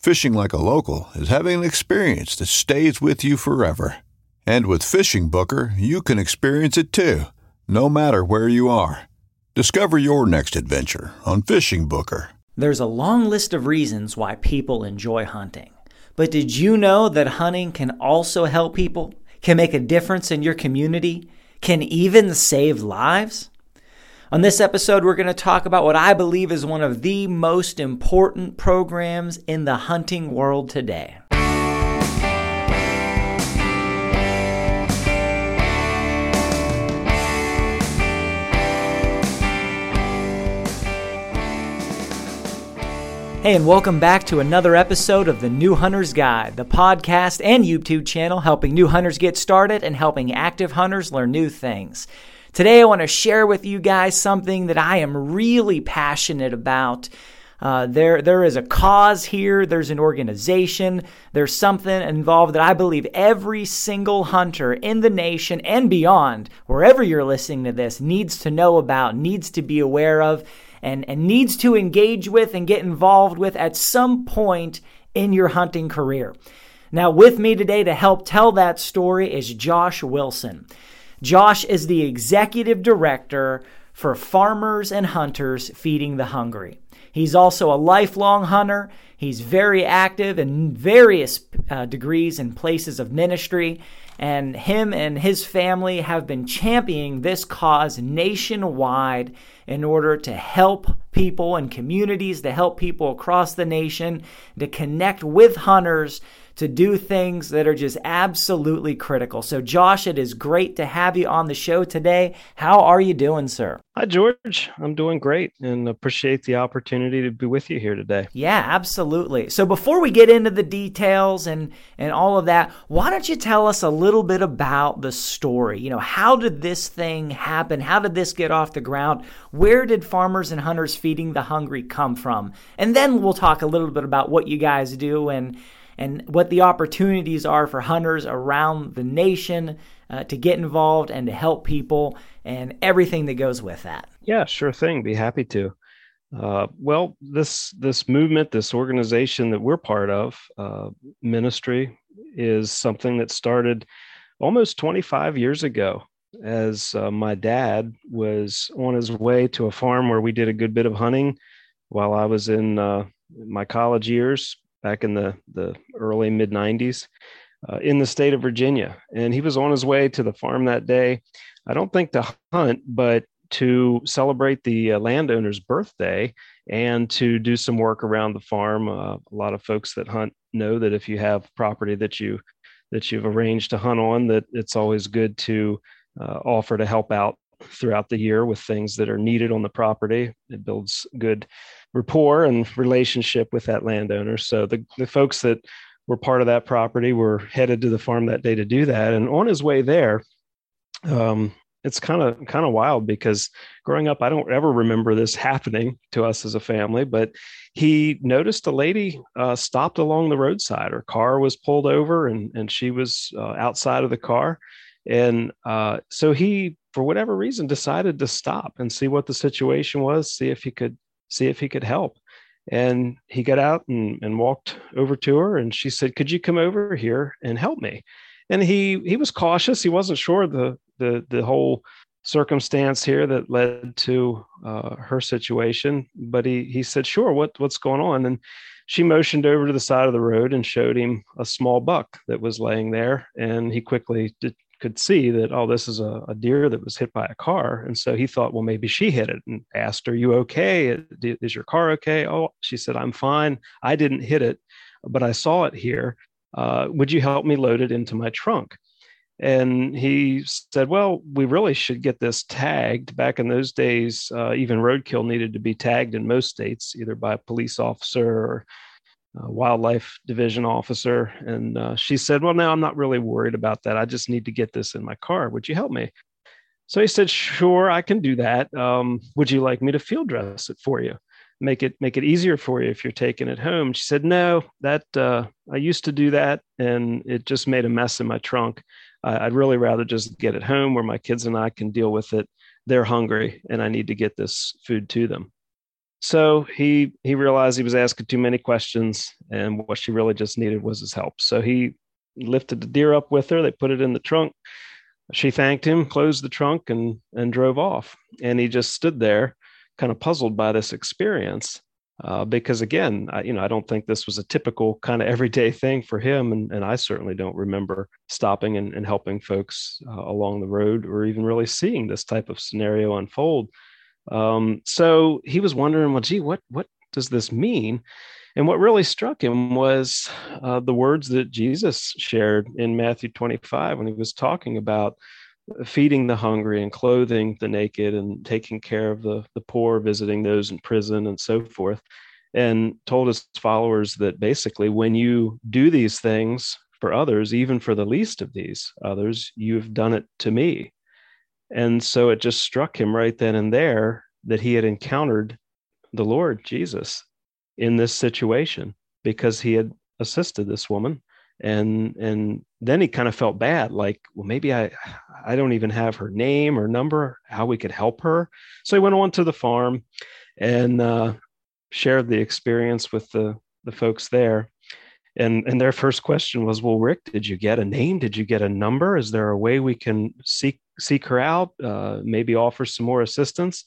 Fishing like a local is having an experience that stays with you forever. And with Fishing Booker, you can experience it too, no matter where you are. Discover your next adventure on Fishing Booker. There's a long list of reasons why people enjoy hunting. But did you know that hunting can also help people, can make a difference in your community, can even save lives? On this episode, we're going to talk about what I believe is one of the most important programs in the hunting world today. Hey, and welcome back to another episode of the New Hunter's Guide, the podcast and YouTube channel helping new hunters get started and helping active hunters learn new things. Today, I want to share with you guys something that I am really passionate about. Uh, there, there is a cause here. There's an organization. There's something involved that I believe every single hunter in the nation and beyond, wherever you're listening to this, needs to know about, needs to be aware of, and, and needs to engage with and get involved with at some point in your hunting career. Now, with me today to help tell that story is Josh Wilson. Josh is the executive director for Farmers and Hunters Feeding the Hungry. He's also a lifelong hunter. He's very active in various uh, degrees and places of ministry. And him and his family have been championing this cause nationwide in order to help people and communities, to help people across the nation, to connect with hunters to do things that are just absolutely critical. So, Josh, it is great to have you on the show today. How are you doing, sir? Hi, George. I'm doing great and appreciate the opportunity to be with you here today. Yeah, absolutely. So, before we get into the details and, and all of that, why don't you tell us a little bit about the story? You know, how did this thing happen? How did this get off the ground? Where did Farmers and Hunters Feeding the Hungry come from? And then we'll talk a little bit about what you guys do and and what the opportunities are for hunters around the nation uh, to get involved and to help people and everything that goes with that. Yeah, sure thing. Be happy to. Uh, well, this this movement, this organization that we're part of, uh, ministry, is something that started almost 25 years ago. As uh, my dad was on his way to a farm where we did a good bit of hunting, while I was in uh, my college years, back in the, the early mid 90s uh, in the state of Virginia. And he was on his way to the farm that day. I don't think to hunt, but to celebrate the uh, landowner's birthday and to do some work around the farm. Uh, a lot of folks that hunt know that if you have property that you that you've arranged to hunt on, that it's always good to uh, offer to help out throughout the year with things that are needed on the property. It builds good rapport and relationship with that landowner. So the, the folks that were part of that property were headed to the farm that day to do that. And on his way there, um, it's kind of kind of wild because growing up, I don't ever remember this happening to us as a family. But he noticed a lady uh, stopped along the roadside. Her car was pulled over, and and she was uh, outside of the car. And uh, so he, for whatever reason, decided to stop and see what the situation was, see if he could see if he could help. And he got out and, and walked over to her, and she said, "Could you come over here and help me?" And he he was cautious. He wasn't sure the the the whole circumstance here that led to uh, her situation, but he he said, "Sure, what what's going on?" And she motioned over to the side of the road and showed him a small buck that was laying there, and he quickly did, could see that oh this is a, a, deer that was hit by a car. And so he thought well maybe she hit it and asked are you okay? Is your car okay? Oh she said i'm fine. I didn't hit it but i saw it here. Uh, would you help me load it into my trunk? And he said well we really should get this tagged. Back in those days uh, even roadkill needed to be tagged in most states either by a police officer or uh, wildlife division officer. And uh, she said, Well, now I'm not really worried about that. I just need to get this in my car. Would you help me? So he said, Sure, I can do that. Um, would you like me to field dress it for you? Make it make it easier for you if you're taking it home. She said, No, that uh, I used to do that, and it just made a mess in my trunk. I'd really rather just get it home where my kids and I can deal with it. They're hungry, and I need to get this food to them. So he he realized he was asking too many questions, and what she really just needed was his help. So he lifted the deer up with her. They put it in the trunk. She thanked him, closed the trunk, and and drove off. And he just stood there, kind of puzzled by this experience, uh, because again, I, you know, I don't think this was a typical kind of everyday thing for him, and and I certainly don't remember stopping and, and helping folks uh, along the road, or even really seeing this type of scenario unfold. Um, so he was wondering, well, gee, what what does this mean? And what really struck him was uh, the words that Jesus shared in Matthew 25 when he was talking about feeding the hungry and clothing the naked and taking care of the, the poor, visiting those in prison and so forth. And told his followers that basically, when you do these things for others, even for the least of these others, you've done it to me. And so it just struck him right then and there that he had encountered the Lord Jesus in this situation because he had assisted this woman. And and then he kind of felt bad like well maybe i i don't even have her name or number how we could help her. So he went on to the farm and uh, shared the experience with the the folks there. And and their first question was well rick did you get a name? Did you get a number? Is there a way we can seek seek her out uh, maybe offer some more assistance.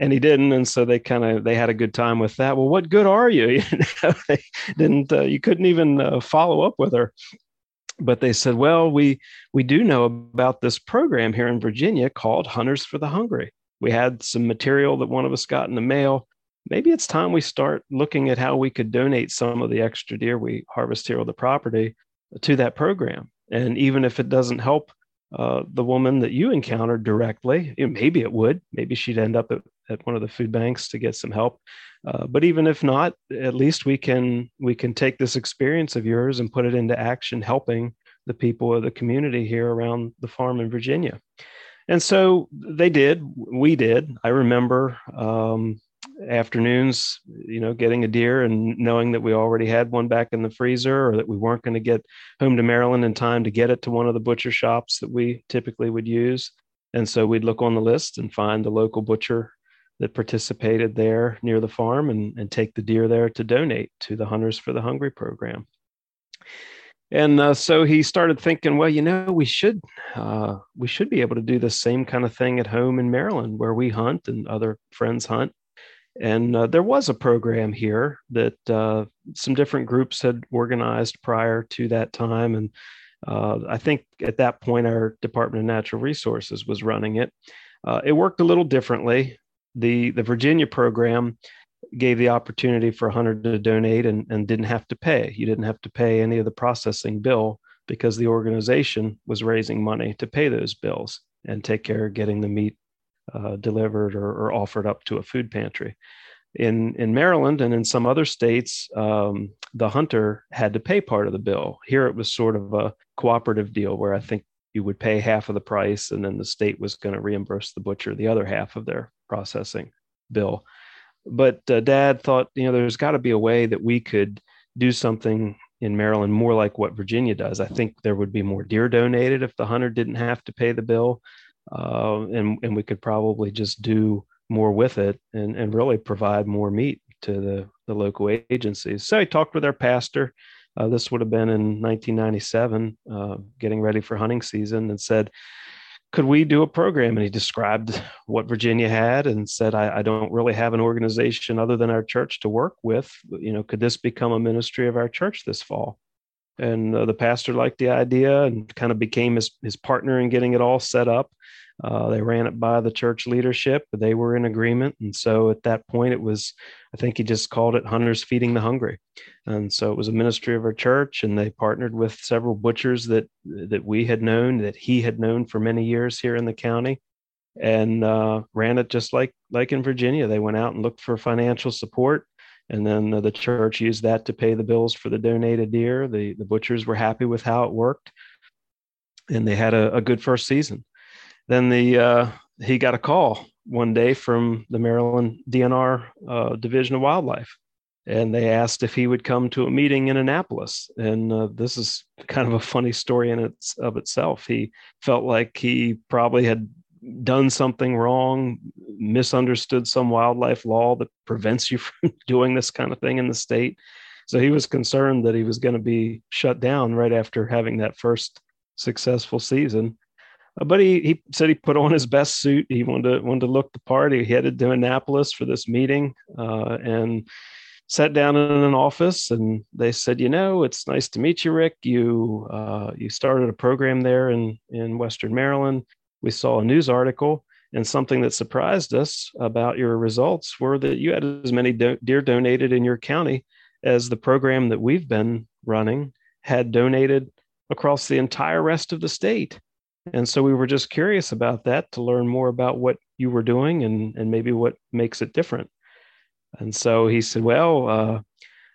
And he didn't and so they kind of they had a good time with that. Well what good are you, you they didn't uh, you couldn't even uh, follow up with her. But they said well we we do know about this program here in virginia called hunters for the hungry. We had some material that one of us got in the mail. Maybe it's time we start looking at how we could donate some of the extra deer we harvest here on the property to that program. And even if it doesn't help uh, the woman that you encountered directly, maybe it would. Maybe she'd end up at, at one of the food banks to get some help. Uh, but even if not, at least we can we can take this experience of yours and put it into action, helping the people of the community here around the farm in Virginia. And so they did. We did. I remember um, afternoons, you know, getting a deer and knowing that we already had one back in the freezer or that we weren't going to get home to Maryland in time to get it to one of the butcher shops that we typically would use. And so we'd look on the list and find the local butcher that participated there near the farm and, and take the deer there to donate to the Hunters for the Hungry program. And uh, so he started thinking, well, you know, we should uh, we should be able to do the same kind of thing at home in Maryland, where we hunt and other friends hunt and uh, there was a program here that uh, some different groups had organized prior to that time. And uh, I think at that point, our Department of Natural Resources was running it. Uh, it worked a little differently. The, the Virginia program gave the opportunity for a hunter to donate and, and didn't have to pay. You didn't have to pay any of the processing bill because the organization was raising money to pay those bills and take care of getting the meat uh, delivered or, or, offered up to a food pantry. In in Maryland and in some other states, um, the hunter had to pay part of the bill. Here it was sort of a cooperative deal where I think you would pay half of the price, and then the state was going to reimburse the butcher the other half of their processing bill. But uh, Dad thought, you know, there's got to be a way that we could do something in Maryland more like what Virginia does. I think there would be more deer donated if the hunter didn't have to pay the bill, uh, and and we could probably just do more with it and and really provide more meat to the the local agencies. So I talked with our pastor. Uh, this would have been in 1997, uh, getting ready for hunting season, and said, could we do a program? And he described what Virginia had and said, I, I, don't really have an organization other than our church to work with. You know, could this become a ministry of our church this fall? And uh, the pastor liked the idea and kind of became his, his partner in getting it all set up. Uh, they ran it by the church leadership. They were in agreement. And so at that point, it was, I think he just called it Hunters Feeding the Hungry. And so it was a ministry of our church, and they partnered with several butchers that that we had known, that he had known for many years here in the county, and uh, ran it just like like in Virginia. They went out and looked for financial support, and then uh, the church used that to pay the bills for the donated deer. The the butchers were happy with how it worked, and they had a, a good first season then the uh, he got a call one day from the Maryland DNR uh, Division of Wildlife, and they asked if he would come to a meeting in Annapolis. And uh, this is kind of a funny story in its of itself. He felt like he probably had done something wrong, misunderstood some wildlife law that prevents you from doing this kind of thing in the state. So he was concerned that he was going to be shut down right after having that first successful season. Uh, but he, he said he put on his best suit. He wanted to wanted to look the part. He headed to Annapolis for this meeting uh, and sat down in an office. And they said, "You know, it's nice to meet you, Rick. You uh, you started a program there in in Western Maryland. We saw a news article." And something that surprised us about your results were that you had as many do- deer donated in your county as the program that we've been running had donated across the entire rest of the state. And so we were just curious about that to learn more about what you were doing and, and maybe what makes it different. And so he said, Well, uh,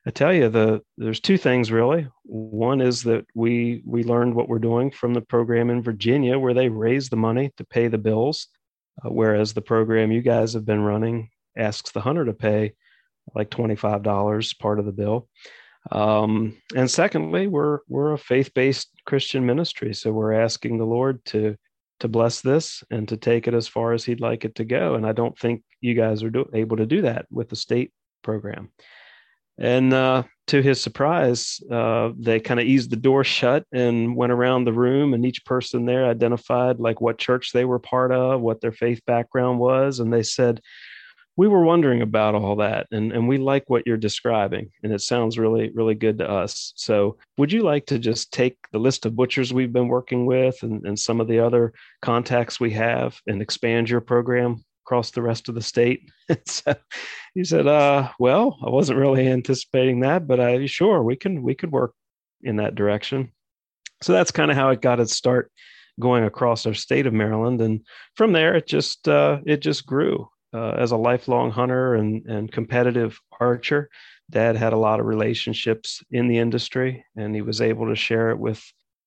I tell you, the there's two things really. One is that we we learned what we're doing from the program in Virginia, where they raise the money to pay the bills, uh, whereas the program you guys have been running asks the hunter to pay like twenty five dollars part of the bill. Um, and secondly, we're we're a faith-based Christian ministry, so we're asking the Lord to to bless this and to take it as far as He'd like it to go. And I don't think you guys are do, able to do that with the state program. And uh, to his surprise, uh, they kind of eased the door shut and went around the room, and each person there identified like what church they were part of, what their faith background was, and they said, we were wondering about all that and, and we like what you're describing and it sounds really really good to us. So would you like to just take the list of butchers we've been working with and, and some of the other contacts we have and expand your program across the rest of the state. So he said uh, well i wasn't really anticipating that but i sure we can we could work in that direction. So that's kind of how it got its start going across our state of maryland. And from there it just uh, it just grew uh, as a lifelong hunter and, and competitive archer, dad had a lot of relationships in the industry and he was able to share it with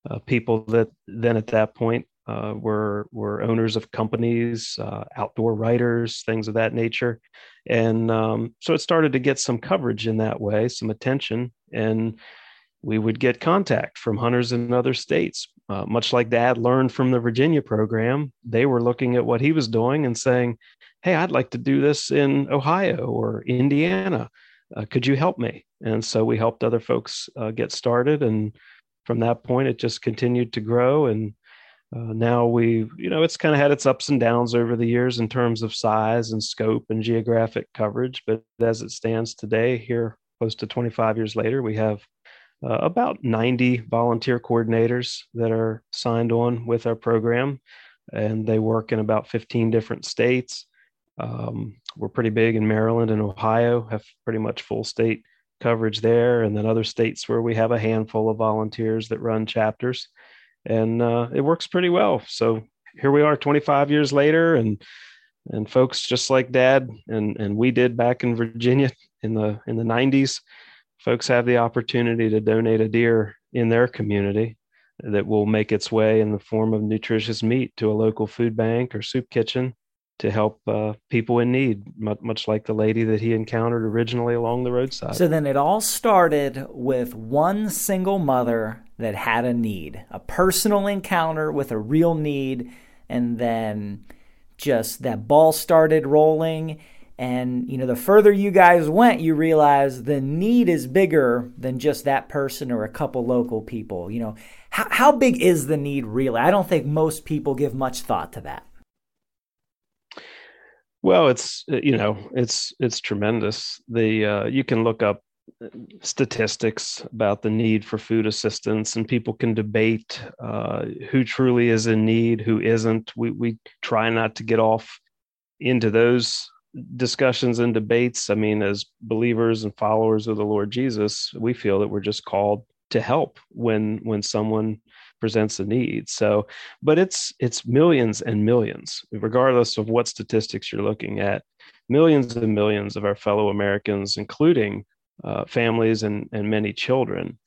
uh, people that then at that point uh, were were owners of companies, uh, outdoor writers, things of that nature, and um, so it started to get some coverage in that way, some attention, and we would get contact from hunters in other states. Uh, much like Dad learned from the Virginia program, they were looking at what he was doing and saying, hey, I'd like to do this in Ohio or Indiana. Uh, could you help me? And so we helped other folks uh, get started. And from that point, it just continued to grow. And uh, now we, you know, it's kind of had its ups and downs over the years in terms of size and scope and geographic coverage. But as it stands today, here close to 25 years later, we have uh, about 90 volunteer coordinators that are signed on with our program. And they work in about 15 different states. Um, we're pretty big in Maryland and Ohio, have pretty much full state coverage there, and then other states where we have a handful of volunteers that run chapters, and uh, it works pretty well. So here we are, 25 years later, and and folks just like Dad and and we did back in Virginia in the in the 90s, folks have the opportunity to donate a deer in their community that will make its way in the form of nutritious meat to a local food bank or soup kitchen to help uh, people in need, much like the lady that he encountered originally along the roadside. So then it all started with one single mother that had a need, a personal encounter with a real need, and then just that ball started rolling. And, you know, the further you guys went, you realize the need is bigger than just that person or a couple local people. You know, how, how big is the need really? I don't think most people give much thought to that. Well, it's uh, you know it's it's tremendous. The uh, you can look up uh, statistics about the need for food assistance, and people can debate uh, who truly is in need, who isn't. We we try not to get off into those discussions and debates. I mean, as believers and followers of the Lord Jesus, we feel that we're just called to help when when someone presents a need. So, but it's it's millions and millions, regardless of what statistics you're looking at. Millions and millions of our fellow Americans, including uh, families and and many children,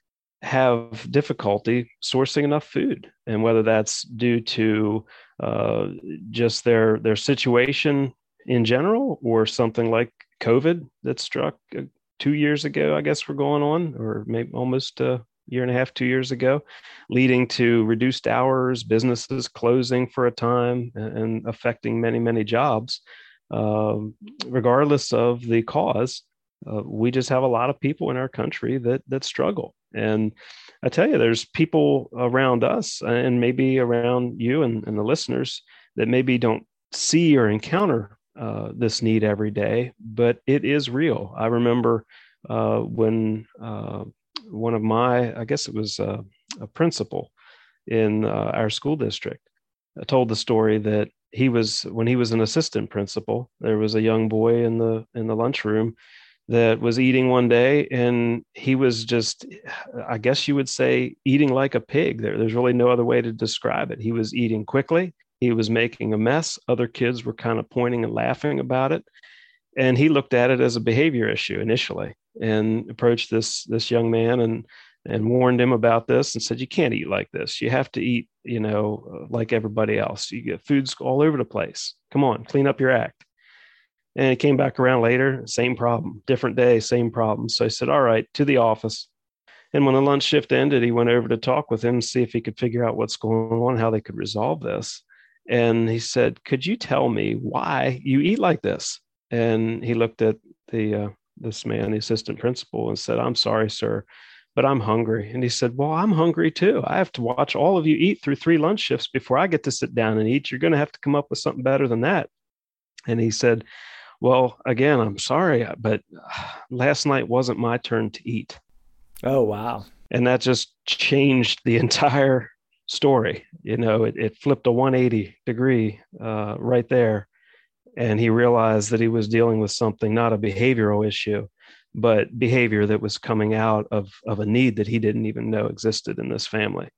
have difficulty sourcing enough food, and whether that's due to uh, just their their situation in general, or something like COVID that struck uh, two years ago, I guess we're going on, or maybe almost uh, year and a half, two years ago, leading to reduced hours, businesses closing for a time, and affecting many, many jobs. Um, regardless of the cause, uh, we just have a lot of people in our country that that struggle. And I tell you, there's people around us, and maybe around you and, and the listeners that maybe don't see or encounter uh, this need every day, but it is real. I remember uh, when uh, one of my, I guess it was uh, a principal in uh, our school district, I told the story that he was when he was an assistant principal. There was a young boy in the in the lunchroom that was eating one day, and he was just, I guess you would say, eating like a pig. There, there's really no other way to describe it. He was eating quickly. He was making a mess. Other kids were kind of pointing and laughing about it and he looked at it as a behavior issue initially and approached this this young man and and warned him about this and said you can't eat like this. You have to eat you know like everybody else. You get foods all over the place. Come on clean up your act. And he came back around later same problem different day same problem. So i said all right to the office. And when the lunch shift ended he went over to talk with him see if he could figure out what's going on how they could resolve this. And he said could you tell me why you eat like this? And he looked at the uh, this man, the assistant principal, and said, "I'm sorry, sir, but I'm hungry." And he said, "Well, I'm hungry too. I have to watch all of you eat through three lunch shifts before I get to sit down and eat. You're going to have to come up with something better than that." And he said, "Well, again, I'm sorry, but last night wasn't my turn to eat." Oh wow! And that just changed the entire story. You know, it, it flipped a 180 degree uh, right there and he realized that he was dealing with something not a behavioral issue but behavior that was coming out of, of a need that he didn't even know existed in this family.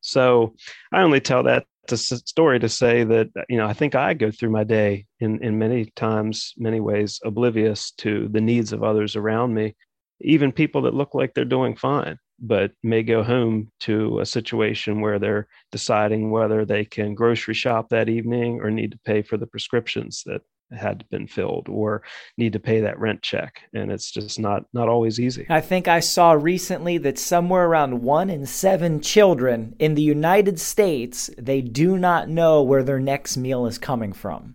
So i only tell that to, story to say that you know i think i go through my day in, in many times many ways oblivious to the needs of others around me even people that look like they're doing fine but may go home to a situation where they're deciding whether they can grocery shop that evening or need to pay for the prescriptions that had been filled or need to pay that rent check. And it's just not not always easy. I think i saw recently that somewhere around 1 in 7 children in the united states they do not know where their next meal is coming from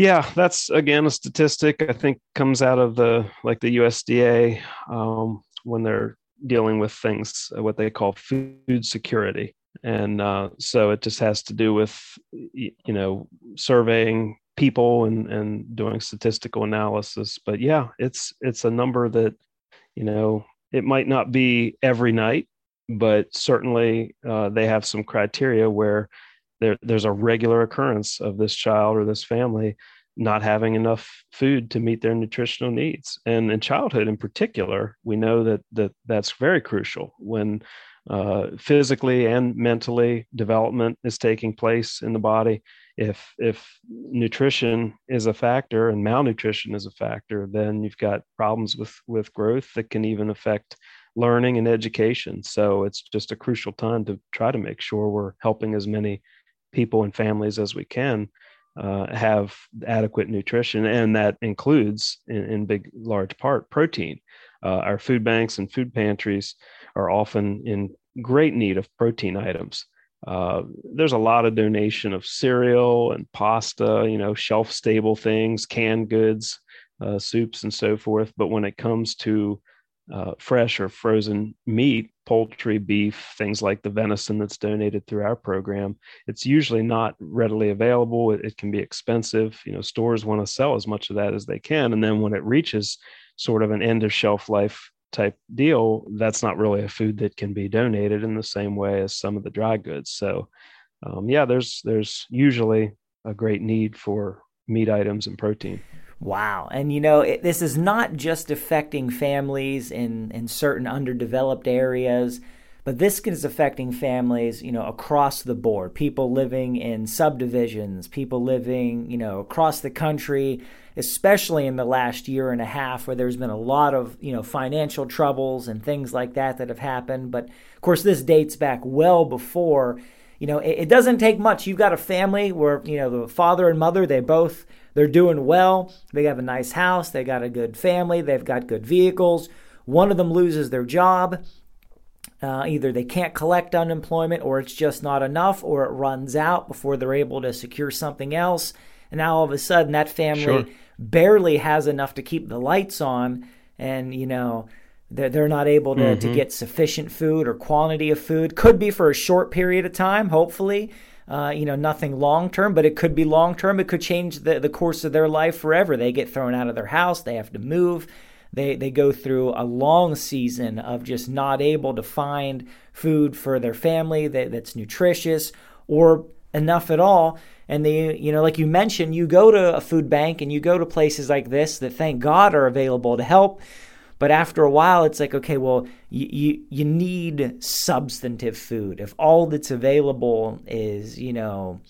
Yeah, that's again a statistic I think comes out of the like the USDA um, when they're dealing with things uh, what they call food security, and uh, so it just has to do with you know surveying people and and doing statistical analysis. But yeah, it's it's a number that you know it might not be every night, but certainly uh, they have some criteria where there, there's a regular occurrence of this child or this family not having enough food to meet their nutritional needs. And in childhood in particular we know that that that's very crucial when uh, physically and mentally development is taking place in the body. If if nutrition is a factor and malnutrition is a factor then you've got problems with with growth that can even affect learning and education. So it's just a crucial time to try to make sure we're helping as many people and families as we can uh, have adequate nutrition, and that includes, in, in big large part, protein. Uh, our food banks and food pantries are often in great need of protein items. Uh, there's a lot of donation of cereal and pasta, you know, shelf stable things, canned goods, uh, soups, and so forth. But when it comes to uh, fresh or frozen meat, poultry, beef, things like the venison that's donated through our program, it's usually not readily available. It, it can be expensive. You know, stores want to sell as much of that as they can, and then when it reaches sort of an end of shelf life type deal, that's not really a food that can be donated in the same way as some of the dry goods. So, um, yeah, there's there's usually a great need for meat items and protein. Wow. And you know, it, this is not just affecting families in, in certain underdeveloped areas, but this is affecting families, you know, across the board. People living in subdivisions, people living, you know, across the country, especially in the last year and a half where there's been a lot of, you know, financial troubles and things like that that have happened. But of course, this dates back well before you know, it, it, doesn't take much. You've got a family where, you know, the father and mother, they both they're doing well. They have a nice house. They got a good family. They've got good vehicles. One of them loses their job. Uh, either they can't collect unemployment or it's just not enough or it runs out before they're able to secure something else. And now all of a sudden that family sure. barely has enough to keep the lights on. And, you know, they're, they're not able to, mm-hmm. to get sufficient food or quantity of food. Could be for a short period of time, hopefully. Uh, you know, nothing long term, but it could be long term. It could change the, the course of their life forever. They get thrown out of their house, they have to move. They, they go through a long season of just not able to find food for their family that, that's nutritious or enough at all. And they, you know, like you mentioned, you go to a food bank and you go to places like this that thank God are available to help. But after a while, it's like, okay, well, you, you, you need substantive food. If all that's available is, you know,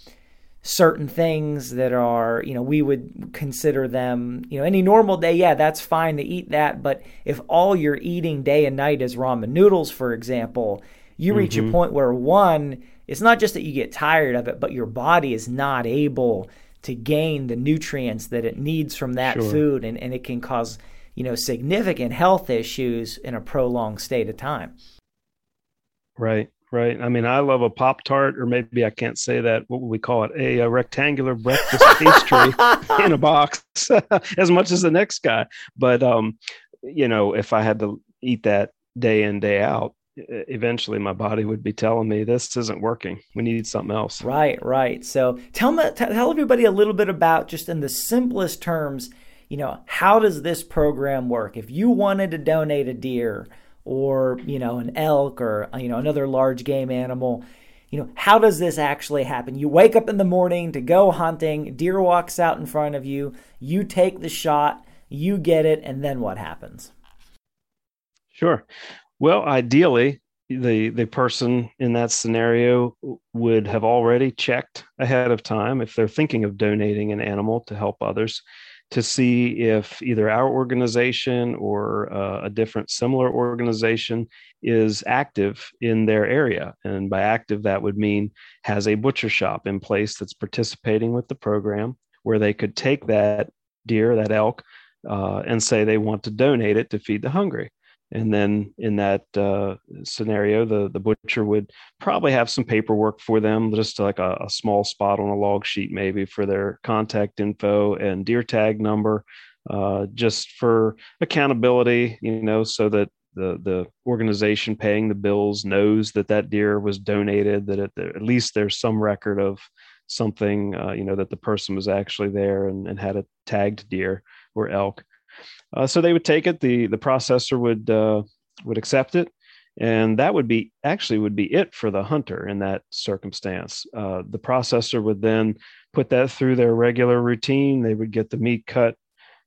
certain things that are, you know, we would consider them, you know, any normal day, yeah, that's fine to eat that. But if all you're eating day and night is ramen noodles, for example, you reach mm-hmm. a point where one, it's not just that you get tired of it, but your body is not able to gain the nutrients that it needs from that sure. food and, and it can cause you know, significant health issues in a prolonged state of time. Right, right. I mean, I love a Pop Tart, or maybe I can't say that. What would we call it? A, a rectangular breakfast pastry in a box, as much as the next guy. But, um, you know, if I had to eat that day in, day out, eventually my body would be telling me this isn't working. We need something else. Right, right. So tell me, tell everybody a little bit about just in the simplest terms you know, how does this program work? If you wanted to donate a deer or, you know, an elk or, you know, another large game animal, you know, how does this actually happen? You wake up in the morning to go hunting, deer walks out in front of you, you take the shot, you get it, and then what happens? Sure. Well, ideally, the the person in that scenario would have already checked ahead of time if they're thinking of donating an animal to help others to see if either our organization or uh, a different similar organization is active in their area. And by active, that would mean has a butcher shop in place that's participating with the program where they could take that deer, that elk, uh, and say they want to donate it to feed the hungry. And then in that uh, scenario, the, the butcher would probably have some paperwork for them, just like a, a, small spot on a log sheet, maybe for their contact info and deer tag number, uh, just for accountability, you know, so that the the organization paying the bills knows that that deer was donated, that it, at least there's some record of something, uh, you know, that the person was actually there and, and had a tagged deer or elk. Uh, so they would take it. the The processor would uh, would accept it, and that would be actually would be it for the hunter in that circumstance. Uh, the processor would then put that through their regular routine. They would get the meat cut,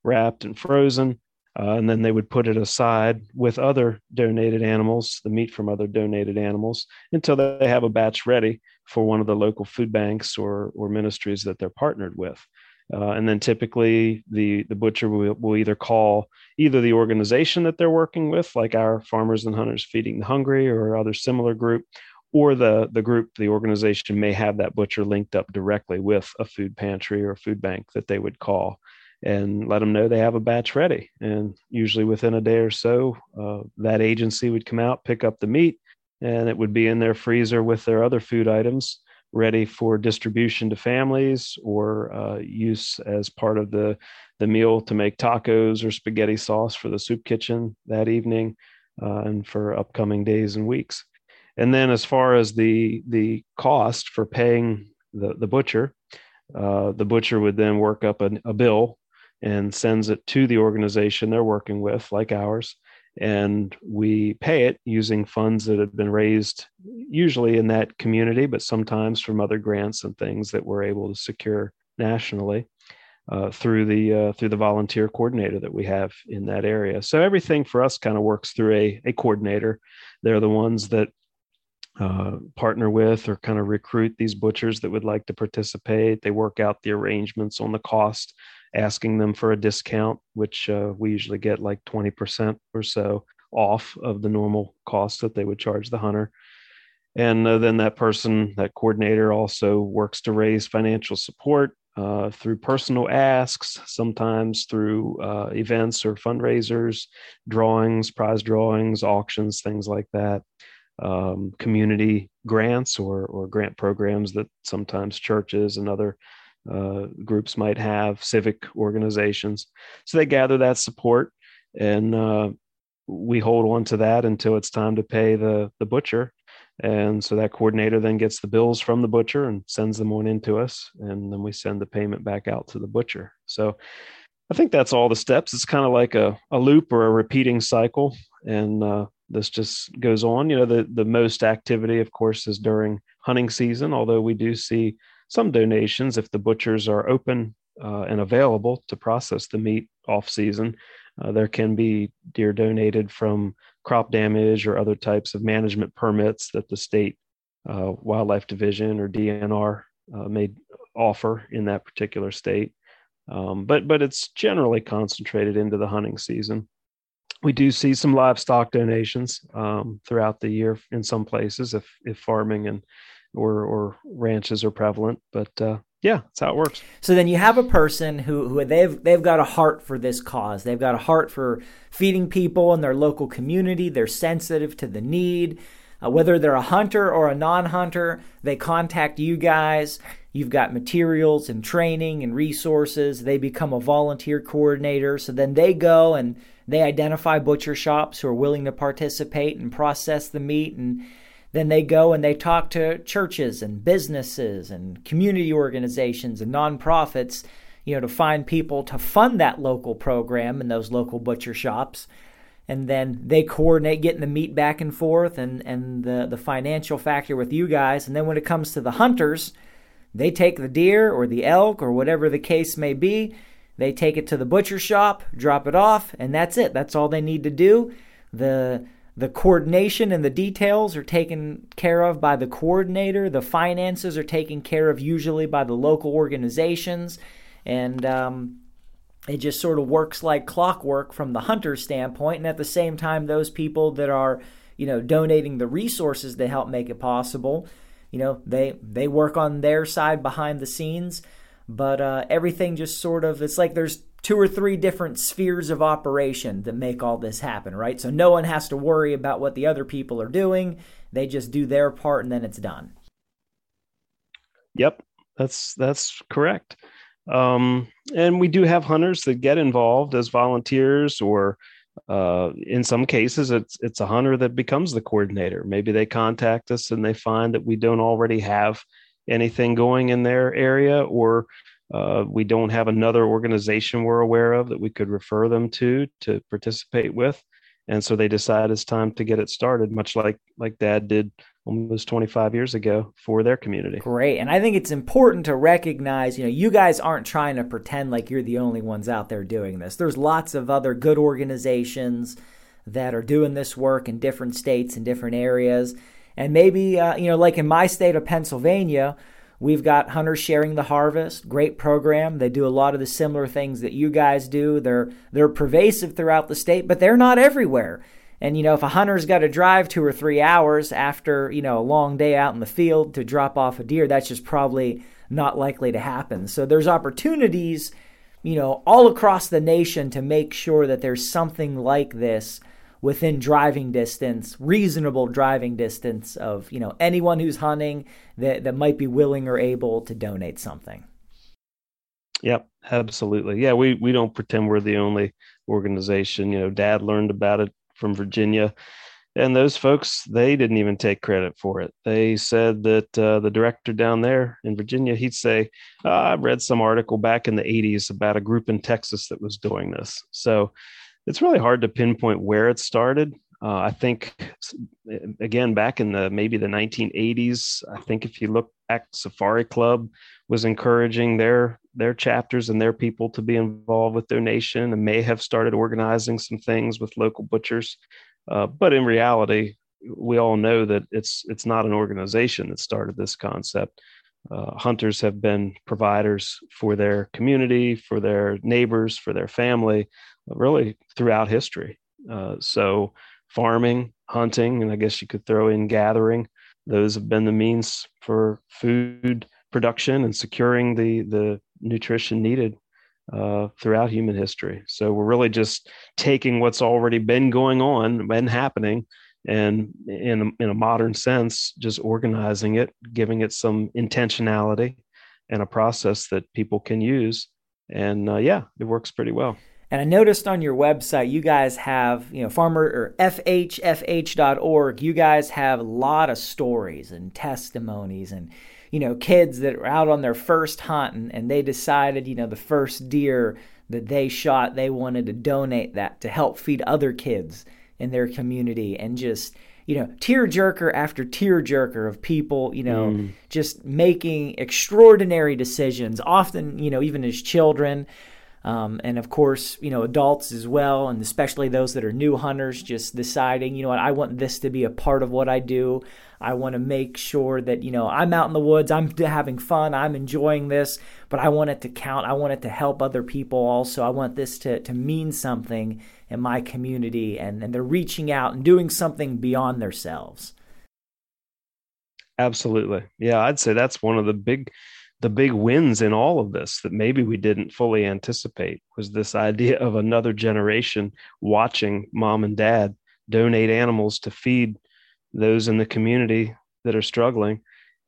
wrapped, and frozen. Uh, and then they would put it aside with other donated animals, the meat from other donated animals, until they have a batch ready for one of the local food banks or, or ministries that they're partnered with. Uh, and then typically the, the butcher will, will either call either the organization that they're working with, like our Farmers and Hunters Feeding the Hungry or other similar group, or the, the group, the organization may have that butcher linked up directly with a food pantry or food bank that they would call and let them know they have a batch ready. And usually within a day or so, uh, that agency would come out, pick up the meat, and it would be in their freezer with their other food items ready for distribution to families or uh, use as part of the, the meal to make tacos or spaghetti sauce for the soup kitchen that evening uh, and for upcoming days and weeks. And then as far as the, the cost for paying the, the butcher, uh, the butcher would then work up a, a bill and sends it to the organization they're working with, like ours. And we pay it using funds that have been raised, usually in that community, but sometimes from other grants and things that we're able to secure nationally uh, through the uh, through the volunteer coordinator that we have in that area. So everything for us kind of works through a, a coordinator. They're the ones that uh, partner with or kind of recruit these butchers that would like to participate. They work out the arrangements on the cost asking them for a discount, which uh, we usually get like 20% or so off of the normal cost that they would charge the hunter. And uh, then that person, that coordinator, also works to raise financial support uh, through personal asks, sometimes through uh, events or fundraisers, drawings, prize drawings, auctions, things like that. Um, community grants or, or grant programs that sometimes churches and other uh, groups might have, civic organizations. So they gather that support, and uh, we hold on to that until it's time to pay the the butcher. And so that coordinator then gets the bills from the butcher and sends them on into us, and then we send the payment back out to the butcher. So I think that's all the steps. It's kind of like a, a loop or a repeating cycle, and uh, this just goes on. You know, the the most activity, of course, is during hunting season. Although we do see some donations if the butchers are open uh, and available to process the meat off season. Uh, there can be deer donated from crop damage or other types of management permits that the state uh, wildlife division or DNR uh, may offer in that particular state. Um, but but it's generally concentrated into the hunting season. We do see some livestock donations um, throughout the year in some places if if farming and or or ranches are prevalent. But uh, yeah, that's how it works. So then you have a person who who they've they've got a heart for this cause. They've got a heart for feeding people in their local community. They're sensitive to the need. Uh, whether they're a hunter or a non-hunter, they contact you guys. You've got materials and training and resources. They become a volunteer coordinator. So then they go and they identify butcher shops who are willing to participate and process the meat and then they go and they talk to churches and businesses and community organizations and nonprofits, you know, to find people to fund that local program in those local butcher shops. And then they coordinate getting the meat back and forth and, and the, the financial factor with you guys. And then when it comes to the hunters, they take the deer or the elk or whatever the case may be, they take it to the butcher shop, drop it off, and that's it. That's all they need to do. The the coordination and the details are taken care of by the coordinator. The finances are taken care of usually by the local organizations. And um, it just sort of works like clockwork from the hunter standpoint. And at the same time, those people that are, you know, donating the resources to help make it possible, you know, they, they work on their side behind the scenes. But uh, everything just sort of, it's like there's two or three different spheres of operation that make all this happen, right? So no one has to worry about what the other people are doing. They just do their part and then it's done. Yep, that's that's correct. Um, and we do have hunters that get involved as volunteers, or uh, in some cases, it's it's a hunter that becomes the coordinator. Maybe they contact us and they find that we don't already have anything going in their area, or uh, we don't have another organization we're aware of that we could refer them to to participate with. And so they decide it's time to get it started much like like dad did almost 25 years ago for their community. Great. And i think it's important to recognize you know you guys aren't trying to pretend like you're the only ones out there doing this. There's lots of other good organizations that are doing this work in different states and different areas. And maybe uh, you know like in my state of pennsylvania We've got Hunters Sharing the Harvest, great program. They do a lot of the similar things that you guys do. They're they're pervasive throughout the state, but they're not everywhere. And you know, if a hunter's got to drive 2 or 3 hours after, you know, a long day out in the field to drop off a deer, that's just probably not likely to happen. So there's opportunities, you know, all across the nation to make sure that there's something like this within driving distance, reasonable driving distance of, you know, anyone who's hunting that, that might be willing or able to donate something. Yep, absolutely. Yeah, we we don't pretend we're the only organization. You know, dad learned about it from Virginia. And those folks, they didn't even take credit for it. They said that uh, the director down there in Virginia, he'd say, oh, I read some article back in the 80s about a group in Texas that was doing this. So it's really hard to pinpoint where it started. Uh, I think again back in the maybe the 1980s. I think if you look back, Safari Club was encouraging their their chapters and their people to be involved with donation, and may have started organizing some things with local butchers. Uh, but in reality, we all know that it's it's not an organization that started this concept. Uh, hunters have been providers for their community, for their neighbors, for their family really throughout history. Uh, so, farming, hunting, and I guess you could throw in gathering, those have been the means for food production and securing the, the nutrition needed uh, throughout human history. So, we're really just taking what's already been going on and happening and in a, in a modern sense just organizing it giving it some intentionality and a process that people can use. And uh, yeah it works pretty well. And I noticed on your website, you guys have, you know, farmer or fhfh.org, you guys have a lot of stories and testimonies and, you know, kids that are out on their first hunt and, and they decided, you know, the first deer that they shot, they wanted to donate that to help feed other kids in their community and just, you know, tear jerker after tear jerker of people, you know, mm. just making extraordinary decisions, often, you know, even as children. Um, and of course, you know, adults as well, and especially those that are new hunters, just deciding, you know what, I want this to be a part of what I do. I want to make sure that, you know, I'm out in the woods, I'm having fun, I'm enjoying this, but I want it to count. I want it to help other people also. I want this to, to mean something in my community, and, and they're reaching out and doing something beyond themselves. Absolutely. Yeah, I'd say that's one of the big the big wins in all of this that maybe we didn't fully anticipate was this idea of another generation watching mom and dad donate animals to feed those in the community that are struggling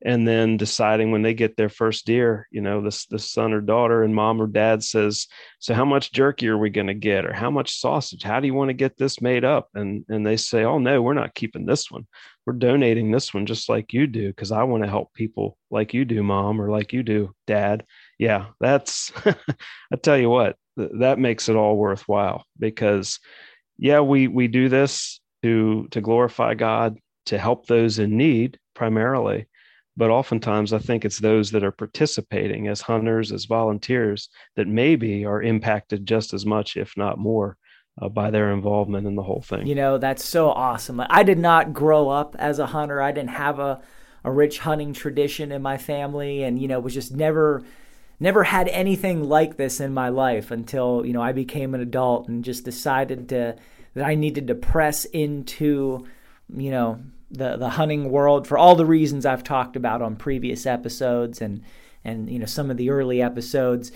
and then deciding when they get their first deer you know this the son or daughter and mom or dad says so how much jerky are we going to get? Or how much sausage? How do you want to get this made up? And and they say oh no we're not keeping this one. We're donating this one just like you do because i want to help people like you do mom or like you do dad. Yeah that's i tell you what th- that makes it all worthwhile because yeah we we do this to to glorify god to help those in need primarily but oftentimes I think it's those that are participating as hunters, as volunteers, that maybe are impacted just as much, if not more, uh, by their involvement in the whole thing. You know, that's so awesome. I did not grow up as a hunter. I didn't have a, a rich hunting tradition in my family, and you know, was just never never had anything like this in my life until you know I became an adult and just decided to that I needed to press into you know the the hunting world for all the reasons I've talked about on previous episodes and and you know some of the early episodes.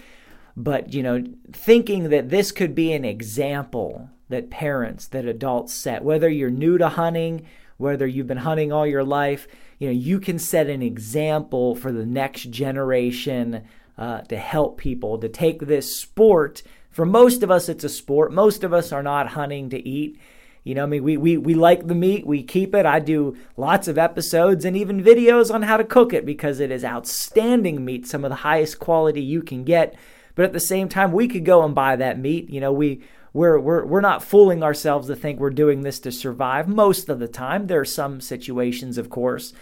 but you know thinking that this could be an example that parents that adults set whether you're new to hunting whether you've been hunting all your life you know you can set an example for the next generation uh, to help people to take this sport. For most of us it's a sport. Most of us are not hunting to eat you know, I mean, we, we, we like the meat, we keep it. I do lots of episodes and even videos on how to cook it because it is outstanding meat, some of the highest quality you can get. But at the same time, we could go and buy that meat. You know, we we're we're we're not fooling ourselves to think we're doing this to survive most of the time. There are some situations, of course,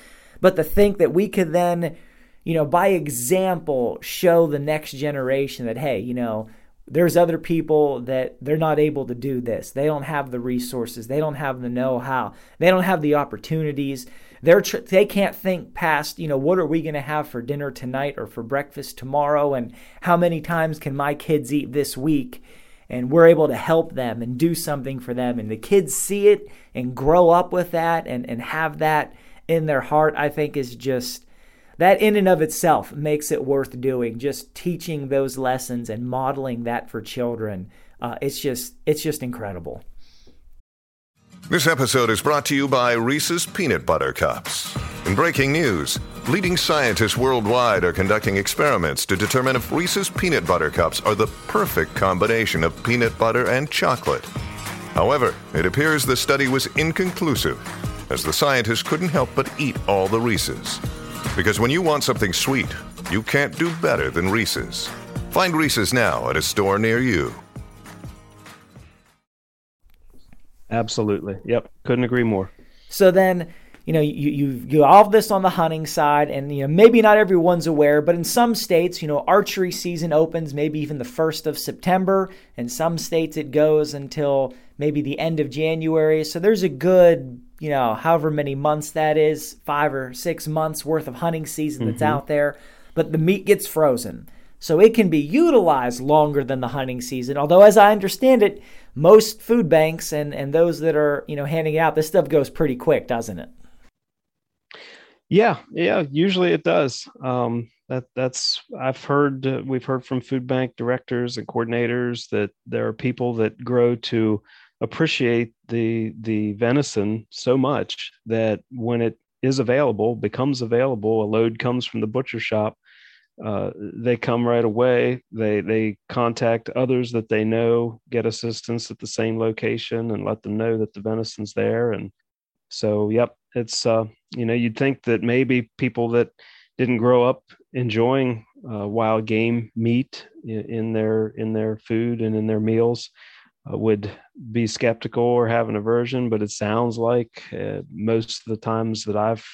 but to think that we could then, you know, by example, show the next generation that hey, you know, there's other people that they're not able to do this. They don't have the resources. They don't have the know-how. They don't have the opportunities. They're tr- they can't think past, you know, what are we going to have for dinner tonight or for breakfast tomorrow and how many times can my kids eat this week? And we're able to help them and do something for them. And the kids see it and grow up with that and, and have that in their heart, I think is just that in and of itself makes it worth doing. Just teaching those lessons and modeling that for children. Uh, it's just it's just incredible. This episode is brought to you by Reese's Peanut Butter Cups. In breaking news, leading scientists worldwide are conducting experiments to determine if Reese's Peanut Butter Cups are the perfect combination of peanut butter and chocolate. However, it appears the study was inconclusive, as the scientists couldn't help but eat all the Reese's. Because when you want something sweet, you can't do better than Reese's. Find Reese's now at a store near you. Absolutely. Yep. Couldn't agree more. So then, you know, you, you you all of this on the hunting side, and you know maybe not everyone's aware, but in some states, you know, archery season opens maybe even the first of September. In some states, it goes until maybe the end of January. So there's a good, you know, however many months that is, five or six months worth of hunting season that's Mm-hmm. out there. But the meat gets frozen. So it can be utilized longer than the hunting season. Although, as I understand it, most food banks and, and those that are, you know, handing out, this stuff goes pretty quick, doesn't it? Yeah, yeah. Usually it does. Um, that that's I've heard. Uh, we've heard from food bank directors and coordinators that there are people that grow to appreciate the the venison so much that when it is available, becomes available, a load comes from the butcher shop. Uh, they come right away. They they contact others that they know, get assistance at the same location, and let them know that the venison's there. And so, yep, it's uh, you know you'd think that maybe people that didn't grow up enjoying uh, wild game meat in, their in their food and in their meals would be skeptical or have an aversion. But it sounds like uh, most of the times that I've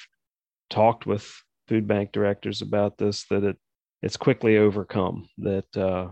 talked with food bank directors about this that it it's quickly overcome that uh,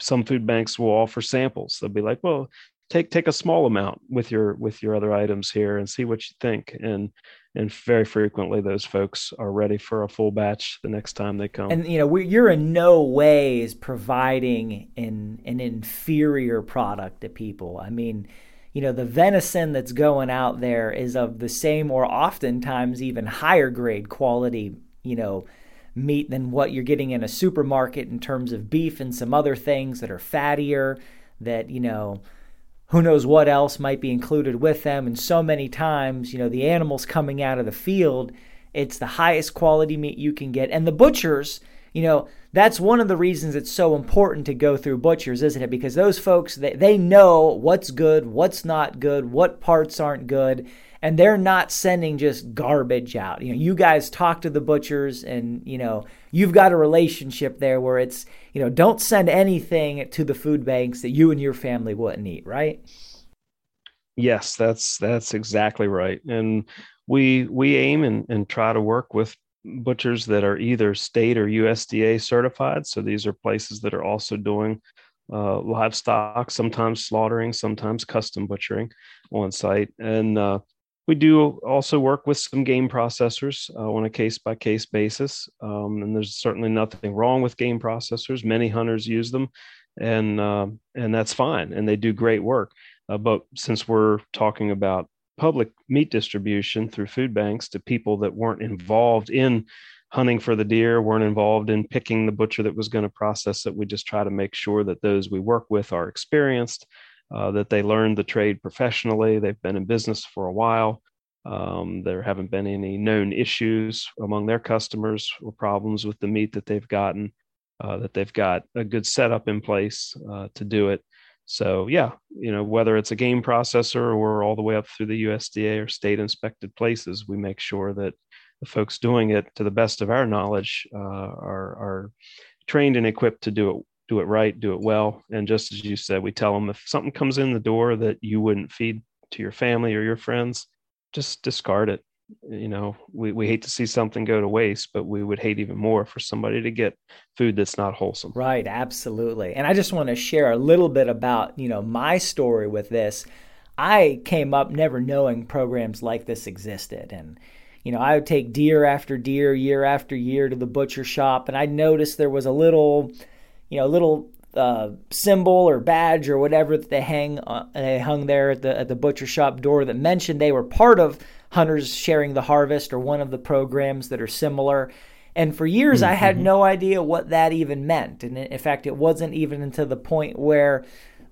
some food banks will offer samples they'll be like well take take a small amount with your with your other items here and see what you think and and very frequently those folks are ready for a full batch the next time they come And you know, you're in no ways providing an an inferior product to people. I mean, you know, the venison that's going out there is of the same or oftentimes even higher grade quality, you know, meat than what you're getting in a supermarket in terms of beef and some other things that are fattier that, you know, who knows what else might be included with them. And so many times, you know, the animals coming out of the field, it's the highest quality meat you can get. And the butchers, you know, that's one of the reasons it's so important to go through butchers, isn't it? Because those folks, they, they know what's good, what's not good, what parts aren't good, and they're not sending just garbage out. You know, you guys talk to the butchers and, you know, you've got a relationship there where it's, you know, don't send anything to the food banks that you and your family wouldn't eat, right? yes that's that's exactly right and we we aim and, and try to work with butchers that are either state or usda certified. So these are places that are also doing uh, livestock sometimes slaughtering sometimes custom butchering on site. And uh, we do also work with some game processors uh, on a case by case basis. Um, and there's certainly nothing wrong with game processors. Many hunters use them and uh, and that's fine and they do great work. Uh, but since we're talking about public meat distribution through food banks to people that weren't involved in hunting for the deer, weren't involved in picking the butcher that was going to process it. We just try to make sure that those we work with are experienced, uh, that they learned the trade professionally, they've been in business for a while. Um, there haven't been any known issues among their customers or problems with the meat that they've gotten, uh, that they've got a good setup in place uh, to do it. So, yeah, you know, whether it's a game processor or all the way up through the USDA or state inspected places, we make sure that the folks doing it, to the best of our knowledge, uh, are, are trained and equipped to do it do it right, do it well. And just as you said, we tell them if something comes in the door that you wouldn't feed to your family or your friends, just discard it. You know, we, we hate to see something go to waste, but we would hate even more for somebody to get food that's not wholesome. Right, absolutely. And I just want to share a little bit about, you know, my story with this. I came up never knowing programs like this existed. And, you know, I would take deer after deer, year after year to the butcher shop, and I noticed there was a little you know, little uh, symbol or badge or whatever that they hang uh, they hung there at the at the butcher shop door that mentioned they were part of Hunters Sharing the Harvest or one of the programs that are similar. And for years, mm-hmm. I had mm-hmm. no idea what that even meant. And in fact, it wasn't even until the point where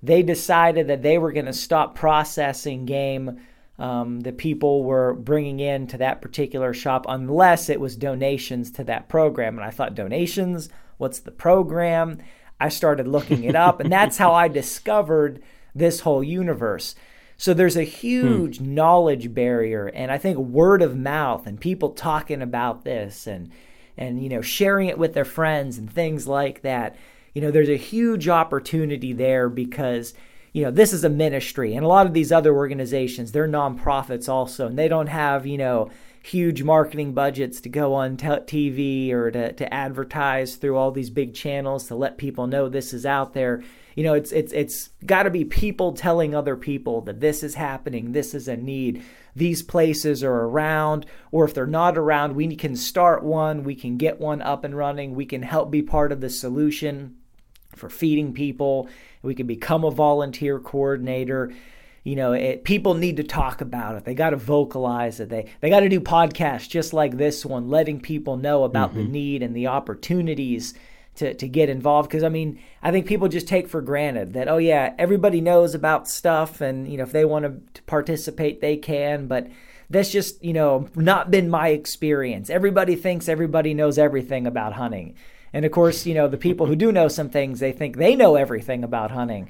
they decided that they were going to stop processing game um, that people were bringing in to that particular shop unless it was donations to that program. And I thought, donations? What's the program? I started looking it up, and that's how I discovered this whole universe. So there's a huge hmm. knowledge barrier, and I think word of mouth and people talking about this and and you know sharing it with their friends and things like that. You know, there's a huge opportunity there because you know this is a ministry, and a lot of these other organizations they're nonprofits also, and they don't have you know huge marketing budgets to go on t- TV or to, to advertise through all these big channels to let people know this is out there. You know, it's it's it's got to be people telling other people that this is happening, this is a need. These places are around, or if they're not around, we can start one, we can get one up and running, we can help be part of the solution for feeding people. We can become a volunteer coordinator you know it, people need to talk about it they got to vocalize it they they got to do podcasts just like this one letting people know about mm-hmm. the need and the opportunities to, to get involved because i mean i think people just take for granted that oh yeah everybody knows about stuff and you know if they want to participate they can but that's just you know not been my experience. Everybody thinks everybody knows everything about hunting. And of course you know the people who do know some things they think they know everything about hunting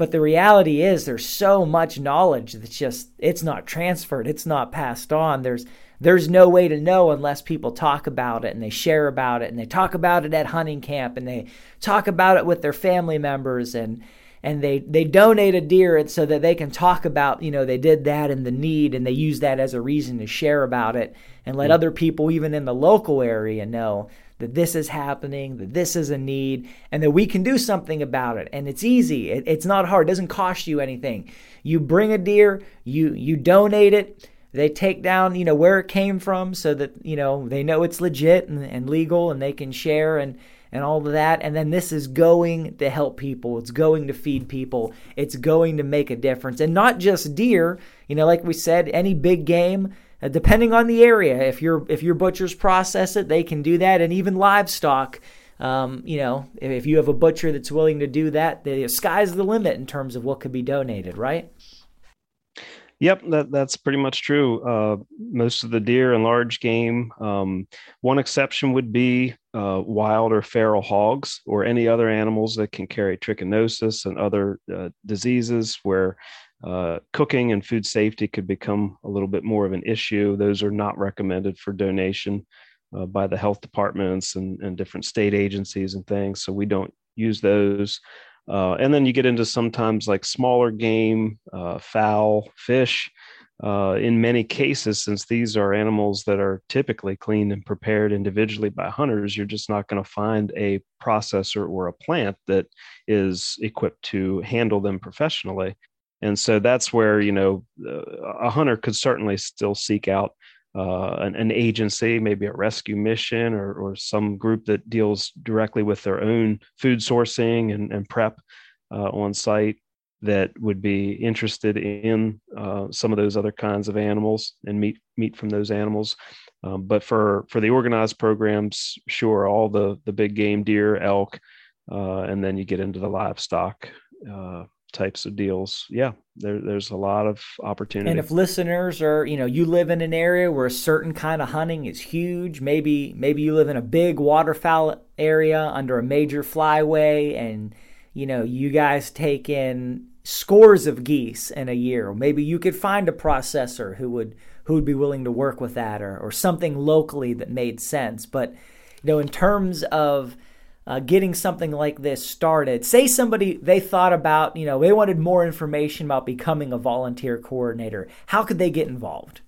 but the reality is there's so much knowledge that's just it's not transferred, it's not passed on. There's there's no way to know unless people talk about it and they share about it and they talk about it at hunting camp and they talk about it with their family members and and they they donate a deer so that they can talk about you know they did that and the need and they use that as a reason to share about it and let mm. other people even in the local area know that this is happening, that this is a need, and that we can do something about it. And it's easy. It, it's not hard. It doesn't cost you anything. You bring a deer, you you donate it. They take down, you know, where it came from, so that you know they know it's legit and, and legal, and they can share and and all of that. And then this is going to help people. It's going to feed people. It's going to make a difference, and not just deer. You know, like we said, any big game uh, depending on the area, if your if your butchers process it, they can do that, and even livestock. Um, you know, if, if you have a butcher that's willing to do that, the sky's the limit in terms of what could be donated, right? Yep, that, that's pretty much true. Uh, most of the deer and large game. Um, one exception would be uh, wild or feral hogs or any other animals that can carry trichinosis and other uh, diseases where uh, cooking and food safety could become a little bit more of an issue. Those are not recommended for donation uh, by the health departments and, and, different state agencies and things. So we don't use those. Uh, and then you get into sometimes like smaller game, uh, fowl, fish. Uh, in many cases, since these are animals that are typically cleaned and prepared individually by hunters, you're just not going to find a processor or a plant that is equipped to handle them professionally and so that's where you know a hunter could certainly still seek out uh, an, an, agency, maybe a rescue mission or, or some group that deals directly with their own food sourcing and, and prep uh, on site. that would be interested in uh, some of those other kinds of animals and meat meat from those animals. Um, but for for the organized programs, sure, all the the big game deer, elk, uh, and then you get into the livestock uh, types of deals. Yeah, there, there's a lot of opportunity. And if listeners are, you know, you live in an area where a certain kind of hunting is huge, maybe maybe you live in a big waterfowl area under a major flyway, and you know you guys take in scores of geese in a year. Maybe you could find a processor who would who would be willing to work with that or, or something locally that made sense. But you know, in terms of uh, getting something like this started, say somebody they thought about, you know, they wanted more information about becoming a volunteer coordinator. How could they get involved?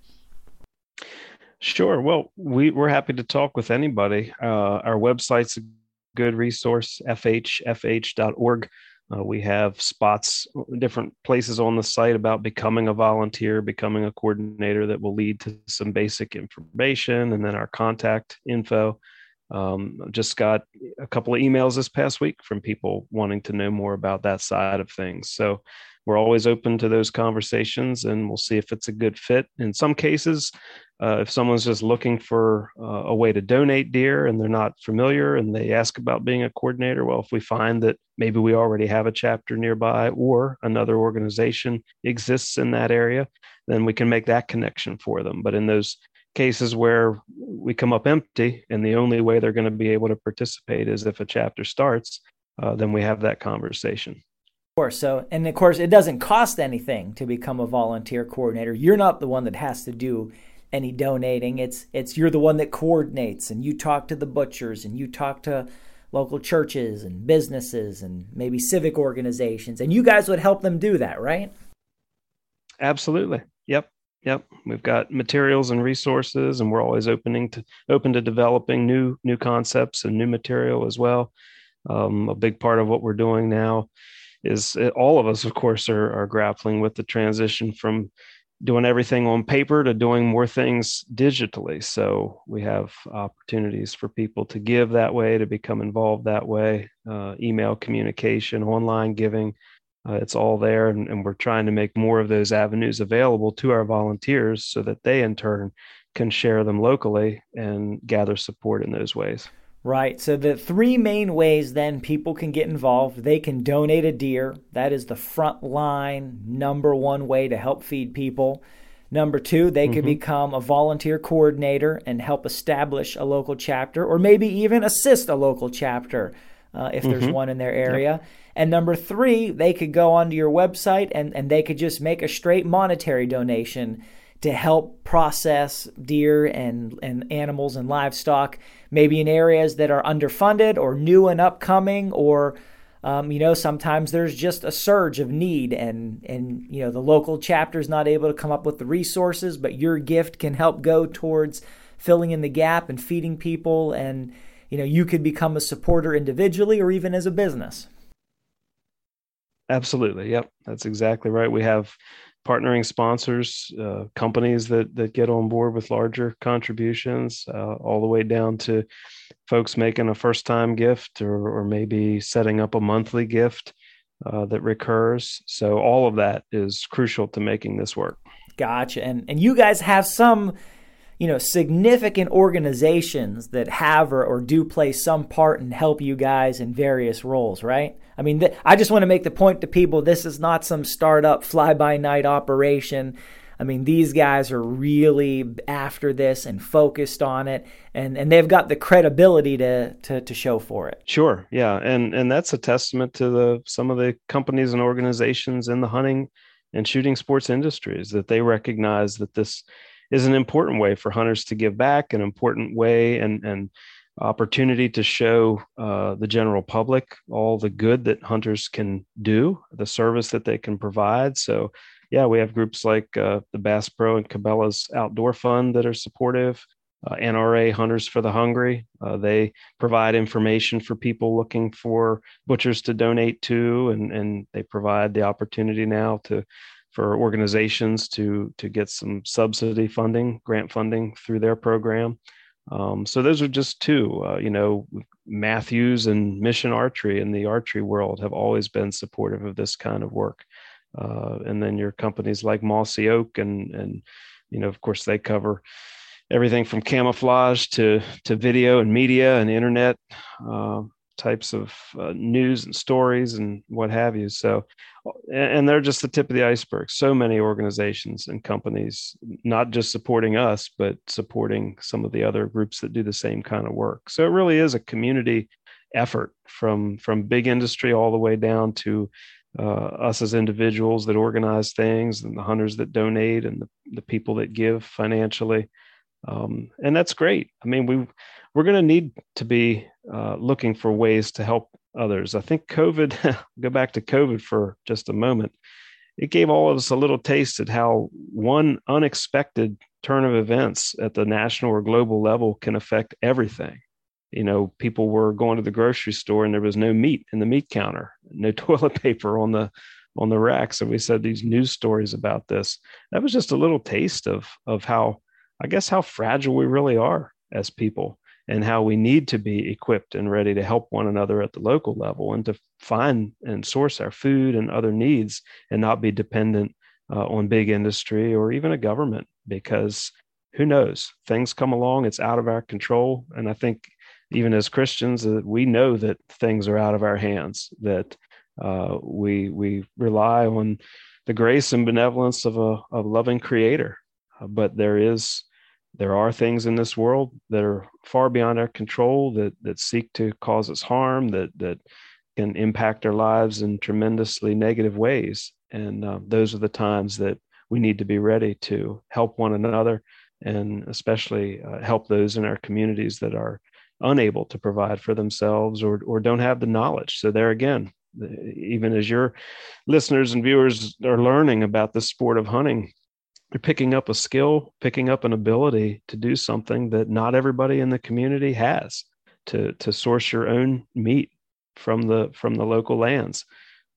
Sure. Well, we, we're happy to talk with anybody. Uh, our website's a good resource, fhfh.org. Uh, we have spots, different places on the site about becoming a volunteer, becoming a coordinator that will lead to some basic information and then our contact info. Um, just got a couple of emails this past week from people wanting to know more about that side of things. So we're always open to those conversations and we'll see if it's a good fit. In some cases, uh, if someone's just looking for uh, a way to donate deer and they're not familiar and they ask about being a coordinator, well, if we find that maybe we already have a chapter nearby or another organization exists in that area, then we can make that connection for them. But in those cases where we come up empty and the only way they're going to be able to participate is if a chapter starts, uh, then we have that conversation. Of course. So, and of course, it doesn't cost anything to become a volunteer coordinator. You're not the one that has to do any donating. It's it's you're the one that coordinates and you talk to the butchers and you talk to local churches and businesses and maybe civic organizations and you guys would help them do that, right? Absolutely. Yep. Yep. We've got materials and resources and we're always opening to open to developing new new concepts and new material as well. Um, a big part of what we're doing now is all of us, of course, are, are grappling with the transition from doing everything on paper to doing more things digitally. So we have opportunities for people to give that way, to become involved that way, uh, email communication, online giving. Uh, it's all there. And, and we're trying to make more of those avenues available to our volunteers so that they, in turn, can share them locally and gather support in those ways. Right. So the three main ways then people can get involved. They can donate a deer. That is the front line number one way to help feed people. Number two, they mm-hmm. could become a volunteer coordinator and help establish a local chapter, or maybe even assist a local chapter uh, if mm-hmm. there's one in their area. Yep. And number three, they could go onto your website and, and they could just make a straight monetary donation to help process deer and, and animals and livestock, maybe in areas that are underfunded or new and upcoming, or um, you know, sometimes there's just a surge of need, and and you know the local chapter is not able to come up with the resources, but your gift can help go towards filling in the gap and feeding people, and you know you could become a supporter individually or even as a business. Absolutely. Yep. That's exactly right. We have partnering sponsors, uh, companies that that get on board with larger contributions, uh, all the way down to folks making a first time gift or, or maybe setting up a monthly gift uh, that recurs. So all of that is crucial to making this work. Gotcha. And and you guys have some you know significant organizations that have or, or do play some part and help you guys in various roles right? I mean th- i just want to make the point to people this is not some startup fly by night operation. I mean these guys are really after this and focused on it and and they've got the credibility to to, to show for it. Sure yeah and and that's a testament to the some of the companies and organizations in the hunting and shooting sports industries that they recognize that this is an important way for hunters to give back, an important way and, and opportunity to show uh, the general public all the good that hunters can do, the service that they can provide. So, yeah, we have groups like uh, the Bass Pro and Cabela's Outdoor Fund that are supportive. Uh, NRA Hunters for the Hungry. Uh, they provide information for people looking for butchers to donate to, and, and they provide the opportunity now to for organizations to to get some subsidy funding, grant funding through their program. Um, so those are just two. Uh, you know, Mathews and Mission Archery in the archery world have always been supportive of this kind of work. uh, and then your companies like Mossy Oak and and you know of course they cover everything from camouflage to to video and media and internet uh, types of uh, news and stories and what have you. So, and they're just the tip of the iceberg. So many organizations and companies, not just supporting us, but supporting some of the other groups that do the same kind of work. So it really is a community effort from from big industry all the way down to uh, us as individuals that organize things and the hunters that donate and the, the people that give financially um, and that's great i mean we we're going to need to be uh, looking for ways to help others. I think COVID, go back to COVID for just a moment, it gave all of us a little taste at how one unexpected turn of events at the national or global level can affect everything. You know, people were going to the grocery store and there was no meat in the meat counter, no toilet paper on the on the racks. And we said these news stories about this. That was just a little taste of of how I guess how fragile we really are as people and how we need to be equipped and ready to help one another at the local level and to find and source our food and other needs and not be dependent uh, on big industry or even a government because who knows? Things come along it's out of our control. And i think even as christians uh, we know that things are out of our hands that uh, we we rely on the grace and benevolence of a, of a loving creator but there is there are things in this world that are far beyond our control that that seek to cause us harm that that can impact our lives in tremendously negative ways. And uh, those are the times that we need to be ready to help one another and especially uh, help those in our communities that are unable to provide for themselves or or don't have the knowledge. So there again even as your listeners and viewers are learning about the sport of hunting you're picking up a skill, picking up an ability to do something that not everybody in the community has to to source your own meat from the from the local lands.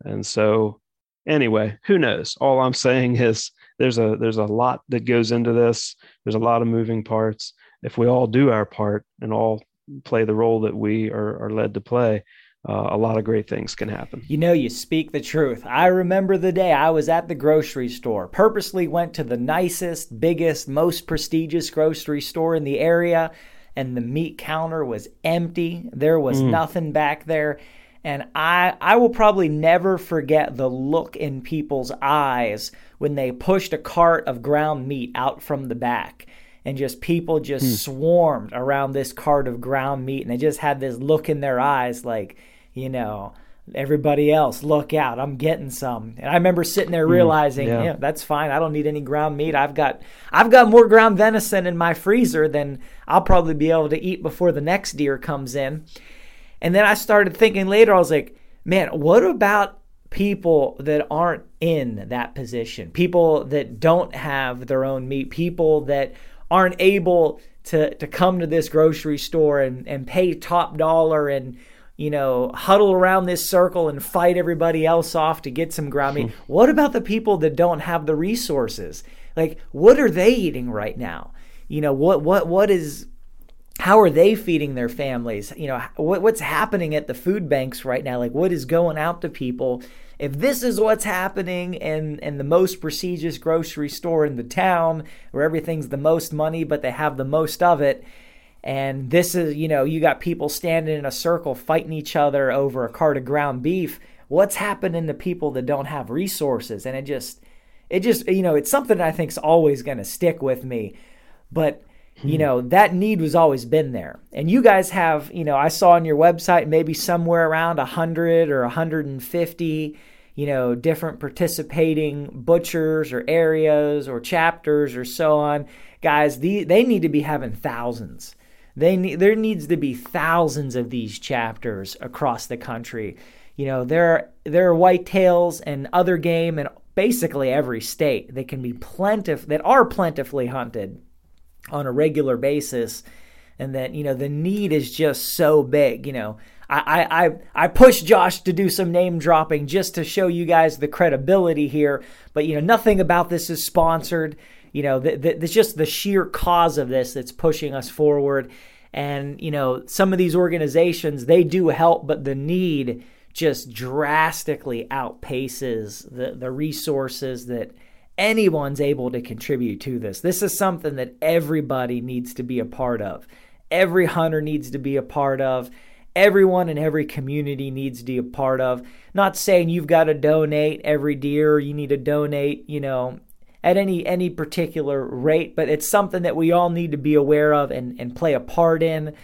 And so anyway, who knows? All I'm saying is there's a there's a lot that goes into this. There's a lot of moving parts. If we all do our part and all play the role that we are, are led to play, uh, a lot of great things can happen. You know, you speak the truth. I remember the day I was at the grocery store, purposely went to the nicest, biggest, most prestigious grocery store in the area, and the meat counter was empty. There was mm. nothing back there. And I, I will probably never forget the look in people's eyes when they pushed a cart of ground meat out from the back and just people just mm. swarmed around this cart of ground meat and they just had this look in their eyes like you know, everybody else, look out, I'm getting some. And I remember sitting there hmm, realizing, mm, yeah. yeah. that's fine. I don't need any ground meat. I've got I've got more ground venison in my freezer than I'll probably be able to eat before the next deer comes in. And then I started thinking later, I was like, man, what about people that aren't in that position? People that don't have their own meat, people that aren't able to to come to this grocery store and, and pay top dollar and you know, huddle around this circle and fight everybody else off to get some ground meat. What about the people that don't have the resources? Like, what are they eating right now? You know, what what what is how are they feeding their families? You know, what, what's happening at the food banks right now? Like, what is going out to people? If this is what's happening in, in the most prestigious grocery store in the town, where everything's the most money, but they have the most of it, and this is, you know, you got people standing in a circle fighting each other over a cart of ground beef. What's happening to people that don't have resources? And it just, it just, you know, it's something I think is always going to stick with me. But, you hmm. know, that need was always been there. And you guys have, you know, I saw on your website maybe somewhere around 100 or 150 you know, different participating butchers or areas or chapters or so on. Guys, the, they need to be having thousands. They there needs to be thousands of these chapters across the country. You know, there are, there are whitetails and other game in basically every state that can be plentif that are plentifully hunted on a regular basis, and that you know the need is just so big. You know, I I I push Josh to do some name dropping just to show you guys the credibility here, but you know nothing about this is sponsored you know, it's just the sheer cause of this that's pushing us forward. And, you know, some of these organizations, they do help, but the need just drastically outpaces the, the resources that anyone's able to contribute to this. This is something that everybody needs to be a part of. Every hunter needs to be a part of. Everyone in every community needs to be a part of. Not saying you've got to donate every deer, you need to donate, you know, at any any particular rate, but it's something that we all need to be aware of and, and play a part in.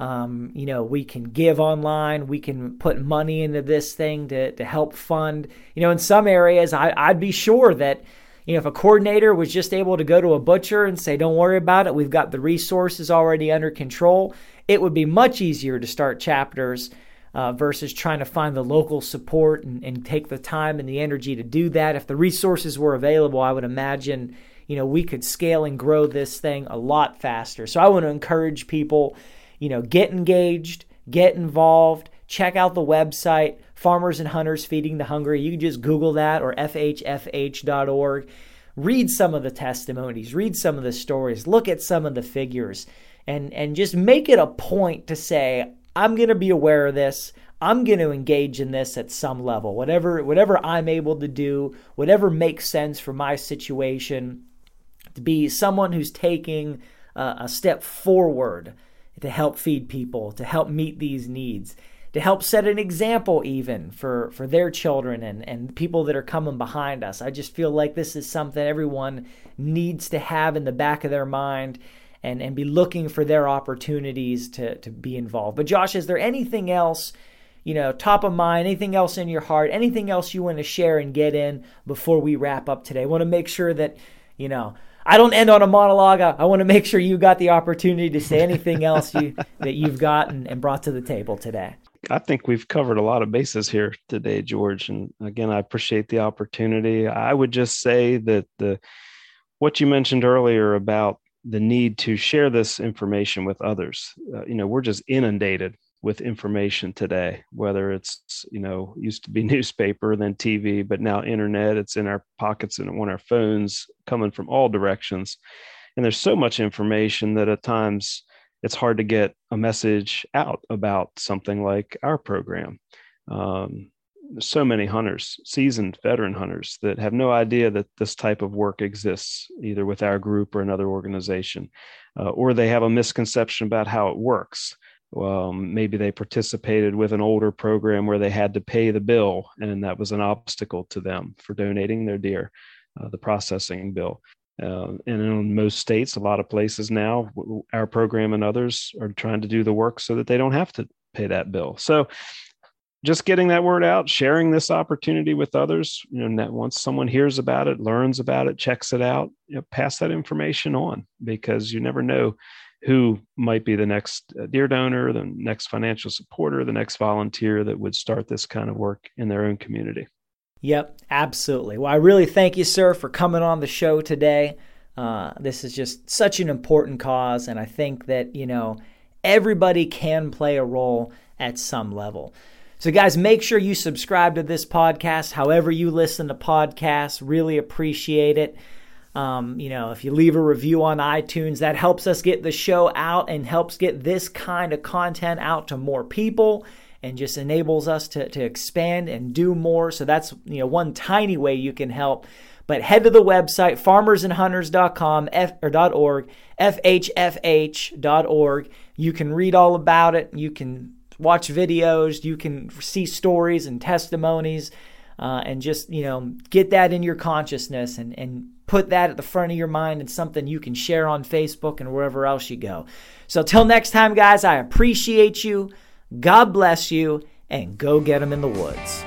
Um, you know, we can give online, we can put money into this thing to, to help fund. You know, in some areas, I, I'd be sure that you know, if a coordinator was just able to go to a butcher and say, don't worry about it, we've got the resources already under control, it would be much easier to start chapters uh, versus trying to find the local support and, and take the time and the energy to do that. If the resources were available, I would imagine, you know, we could scale and grow this thing a lot faster. So I want to encourage people, you know, get engaged, get involved, check out the website, Farmers and Hunters Feeding the Hungry. You can just Google that or FHFH.org. Read some of the testimonies, read some of the stories, look at some of the figures, and, and just make it a point to say, I'm going to be aware of this. I'm going to engage in this at some level. Whatever whatever I'm able to do, whatever makes sense for my situation, to be someone who's taking uh, a step forward to help feed people, to help meet these needs to help set an example even for, for their children and, and people that are coming behind us. I just feel like this is something everyone needs to have in the back of their mind and, and be looking for their opportunities to, to be involved. But Josh, is there anything else, you know, top of mind, anything else in your heart, anything else you want to share and get in before we wrap up today? I want to make sure that, you know, I don't end on a monologue. I, want to make sure you got the opportunity to say anything else you, that you've got and, and brought to the table today. I think we've covered a lot of bases here today, George. And again, I appreciate the opportunity. I would just say that the what you mentioned earlier about the need to share this information with others. Uh, you know, we're just inundated with information today, whether it's, you know, used to be newspaper, then TV, but now internet, it's in our pockets and on our phones coming from all directions. And there's so much information that at times it's hard to get a message out about something like our program. Um, so many hunters, seasoned veteran hunters, that have no idea that this type of work exists, either with our group or another organization, uh, or they have a misconception about how it works. Um, maybe they participated with an older program where they had to pay the bill, and that was an obstacle to them for donating their deer, uh, the processing bill. Uh, and in most states, a lot of places now, our program and others are trying to do the work so that they don't have to pay that bill. So, just getting that word out, sharing this opportunity with others. You know, once someone hears about it, learns about it, checks it out, you know, pass that information on because you never know who might be the next uh, deer donor, the next financial supporter, the next volunteer that would start this kind of work in their own community. Yep, absolutely. Well, I really thank you, sir, for coming on the show today. Uh, this is just such an important cause, and I think that, you know, everybody can play a role at some level. So, guys, make sure you subscribe to this podcast, however you listen to podcasts. Really appreciate it. Um, you know, if you leave a review on iTunes, that helps us get the show out and helps get this kind of content out to more people and just enables us to, to expand and do more. So that's you know one tiny way you can help. But head to the website farmersandhunters.com F, or .org, fhfh.org. You can read all about it. You can watch videos. You can see stories and testimonies, uh, and just you know get that in your consciousness and and put that at the front of your mind and something you can share on Facebook and wherever else you go. So till next time, guys, I appreciate you. God bless you, and go get them in the woods.